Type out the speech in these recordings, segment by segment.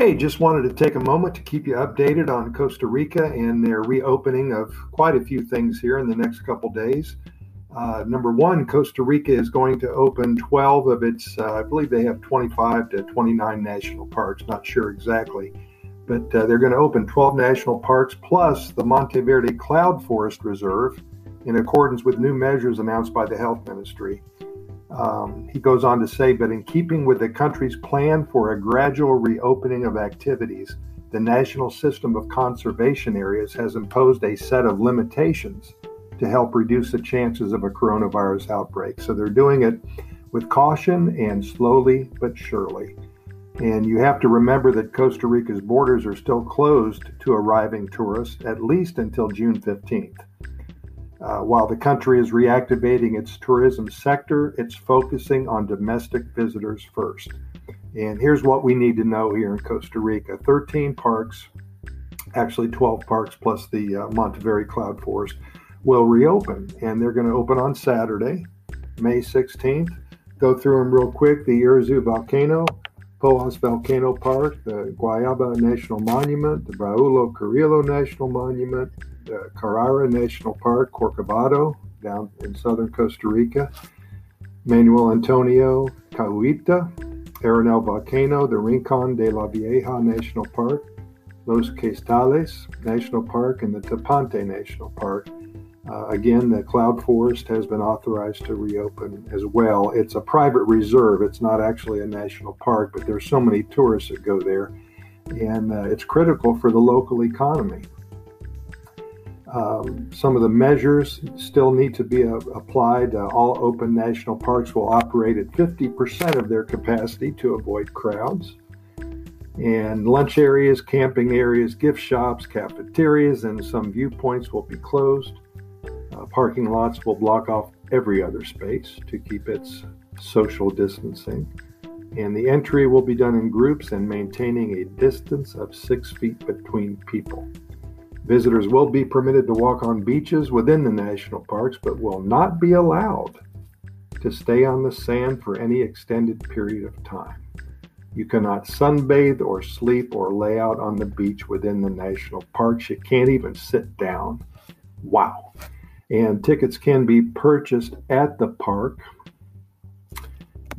Hey, just wanted to take a moment to keep you updated on Costa Rica and their reopening of quite a few things here in the next couple days. Uh, number one, Costa Rica is going to open 12 of its, uh, I believe they have 25 to 29 national parks, not sure exactly, but uh, they're going to open 12 national parks plus the Monteverde Cloud Forest Reserve in accordance with new measures announced by the Health Ministry. Um, he goes on to say, but in keeping with the country's plan for a gradual reopening of activities, the National System of Conservation Areas has imposed a set of limitations to help reduce the chances of a coronavirus outbreak. So they're doing it with caution and slowly but surely. And you have to remember that Costa Rica's borders are still closed to arriving tourists at least until June 15th. Uh, while the country is reactivating its tourism sector, it's focusing on domestic visitors first. And here's what we need to know here in Costa Rica 13 parks, actually 12 parks plus the uh, Monteverde Cloud Forest, will reopen. And they're going to open on Saturday, May 16th. Go through them real quick the Irazu Volcano, Poas Volcano Park, the Guayabo National Monument, the Braulio Carrillo National Monument, the Carara National Park, Corcovado, down in southern Costa Rica, Manuel Antonio Cahuita, Arenal Volcano, the Rincon de la Vieja National Park, Los Quetzales National Park, and the Tapante National Park. Uh, again, the Cloud Forest has been authorized to reopen as well. It's a private reserve. It's not actually a national park, but there's so many tourists that go there, and uh, it's critical for the local economy. Um, some of the measures still need to be uh, applied. Uh, all open national parks will operate at 50% of their capacity to avoid crowds. And lunch areas, camping areas, gift shops, cafeterias, and some viewpoints will be closed. Uh, parking lots will block off every other space to keep its social distancing. And the entry will be done in groups and maintaining a distance of six feet between people. Visitors will be permitted to walk on beaches within the national parks, but will not be allowed to stay on the sand for any extended period of time. You cannot sunbathe or sleep or lay out on the beach within the national parks. You can't even sit down. Wow. And tickets can be purchased at the park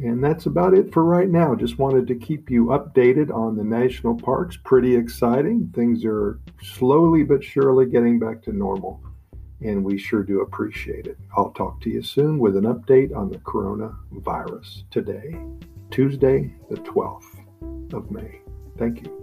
and that's about it for right now. Just wanted to keep you updated on the national parks. Pretty exciting. Things are slowly but surely getting back to normal, and we sure do appreciate it. I'll talk to you soon with an update on the coronavirus today, Tuesday, the 12th of May. Thank you.